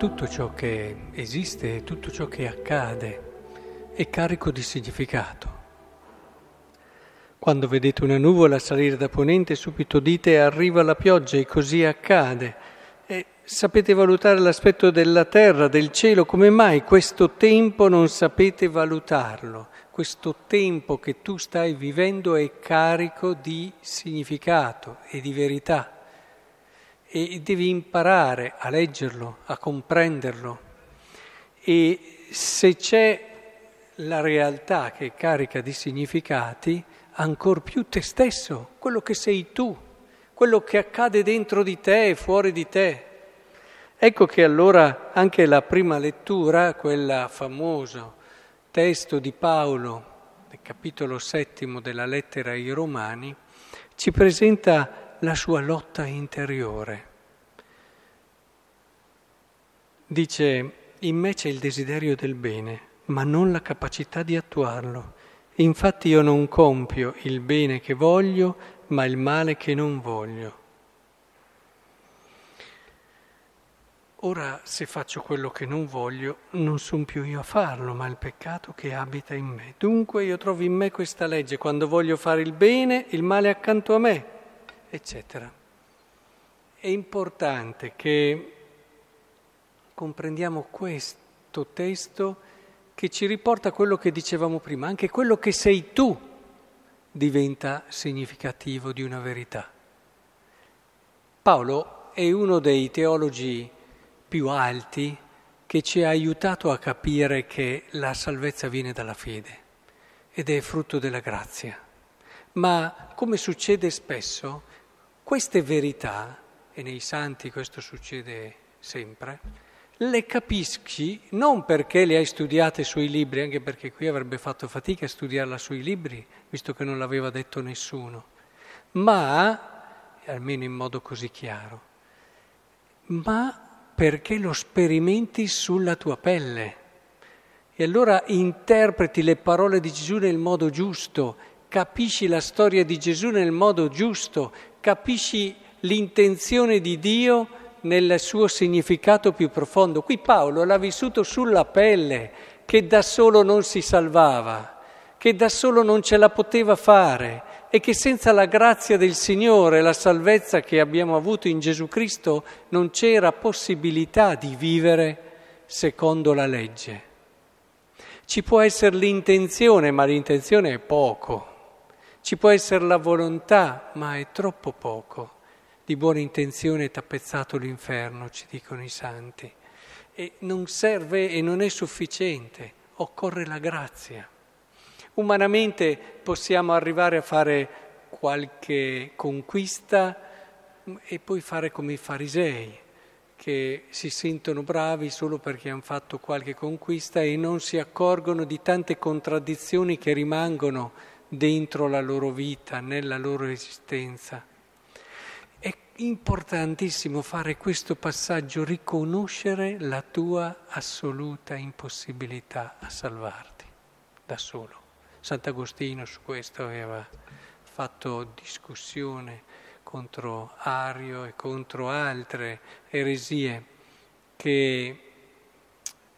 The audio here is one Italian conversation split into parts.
tutto ciò che esiste, tutto ciò che accade è carico di significato. Quando vedete una nuvola salire da ponente, subito dite arriva la pioggia e così accade. E sapete valutare l'aspetto della terra, del cielo, come mai questo tempo non sapete valutarlo? Questo tempo che tu stai vivendo è carico di significato e di verità e devi imparare a leggerlo, a comprenderlo. E se c'è la realtà che è carica di significati, ancor più te stesso, quello che sei tu, quello che accade dentro di te e fuori di te. Ecco che allora anche la prima lettura, quel famoso testo di Paolo, nel capitolo settimo della lettera ai Romani, ci presenta la sua lotta interiore. Dice, in me c'è il desiderio del bene, ma non la capacità di attuarlo. Infatti io non compio il bene che voglio, ma il male che non voglio. Ora, se faccio quello che non voglio, non sono più io a farlo, ma il peccato che abita in me. Dunque io trovo in me questa legge, quando voglio fare il bene, il male accanto a me eccetera. È importante che comprendiamo questo testo che ci riporta quello che dicevamo prima, anche quello che sei tu diventa significativo di una verità. Paolo è uno dei teologi più alti che ci ha aiutato a capire che la salvezza viene dalla fede ed è frutto della grazia. Ma come succede spesso, queste verità, e nei santi questo succede sempre, le capisci non perché le hai studiate sui libri, anche perché qui avrebbe fatto fatica a studiarla sui libri, visto che non l'aveva detto nessuno, ma, almeno in modo così chiaro, ma perché lo sperimenti sulla tua pelle. E allora interpreti le parole di Gesù nel modo giusto, capisci la storia di Gesù nel modo giusto, capisci l'intenzione di Dio nel suo significato più profondo. Qui Paolo l'ha vissuto sulla pelle, che da solo non si salvava, che da solo non ce la poteva fare e che senza la grazia del Signore, la salvezza che abbiamo avuto in Gesù Cristo, non c'era possibilità di vivere secondo la legge. Ci può essere l'intenzione, ma l'intenzione è poco. Ci può essere la volontà, ma è troppo poco. Di buona intenzione è tappezzato l'inferno, ci dicono i santi. E non serve e non è sufficiente, occorre la grazia. Umanamente possiamo arrivare a fare qualche conquista e poi fare come i farisei, che si sentono bravi solo perché hanno fatto qualche conquista e non si accorgono di tante contraddizioni che rimangono dentro la loro vita, nella loro esistenza. Importantissimo fare questo passaggio, riconoscere la tua assoluta impossibilità a salvarti da solo. Sant'Agostino su questo aveva fatto discussione contro Ario e contro altre eresie che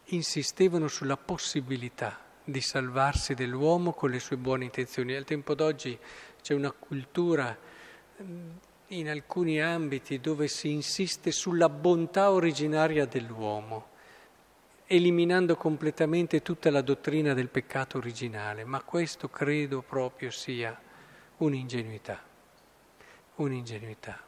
insistevano sulla possibilità di salvarsi dell'uomo con le sue buone intenzioni. Al tempo d'oggi c'è una cultura in alcuni ambiti dove si insiste sulla bontà originaria dell'uomo, eliminando completamente tutta la dottrina del peccato originale, ma questo credo proprio sia un'ingenuità, un'ingenuità.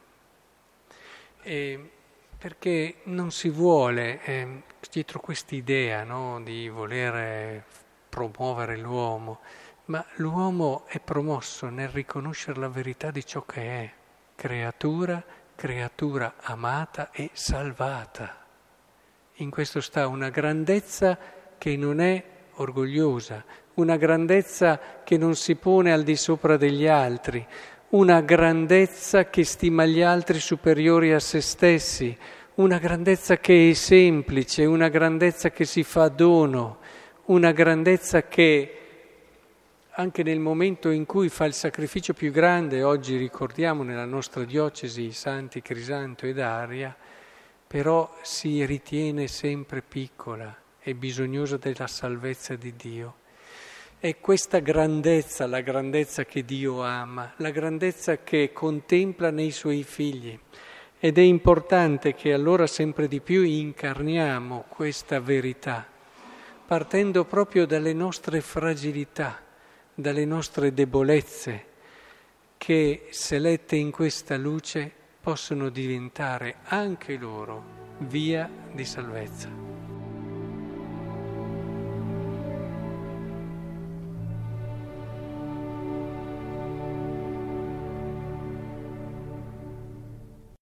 E perché non si vuole, eh, dietro quest'idea no, di voler promuovere l'uomo, ma l'uomo è promosso nel riconoscere la verità di ciò che è, creatura, creatura amata e salvata. In questo sta una grandezza che non è orgogliosa, una grandezza che non si pone al di sopra degli altri, una grandezza che stima gli altri superiori a se stessi, una grandezza che è semplice, una grandezza che si fa dono, una grandezza che anche nel momento in cui fa il sacrificio più grande, oggi ricordiamo nella nostra diocesi i santi Crisanto ed Aria, però si ritiene sempre piccola e bisognosa della salvezza di Dio. È questa grandezza, la grandezza che Dio ama, la grandezza che contempla nei suoi figli. Ed è importante che allora sempre di più incarniamo questa verità, partendo proprio dalle nostre fragilità, dalle nostre debolezze, che se lette in questa luce possono diventare anche loro via di salvezza.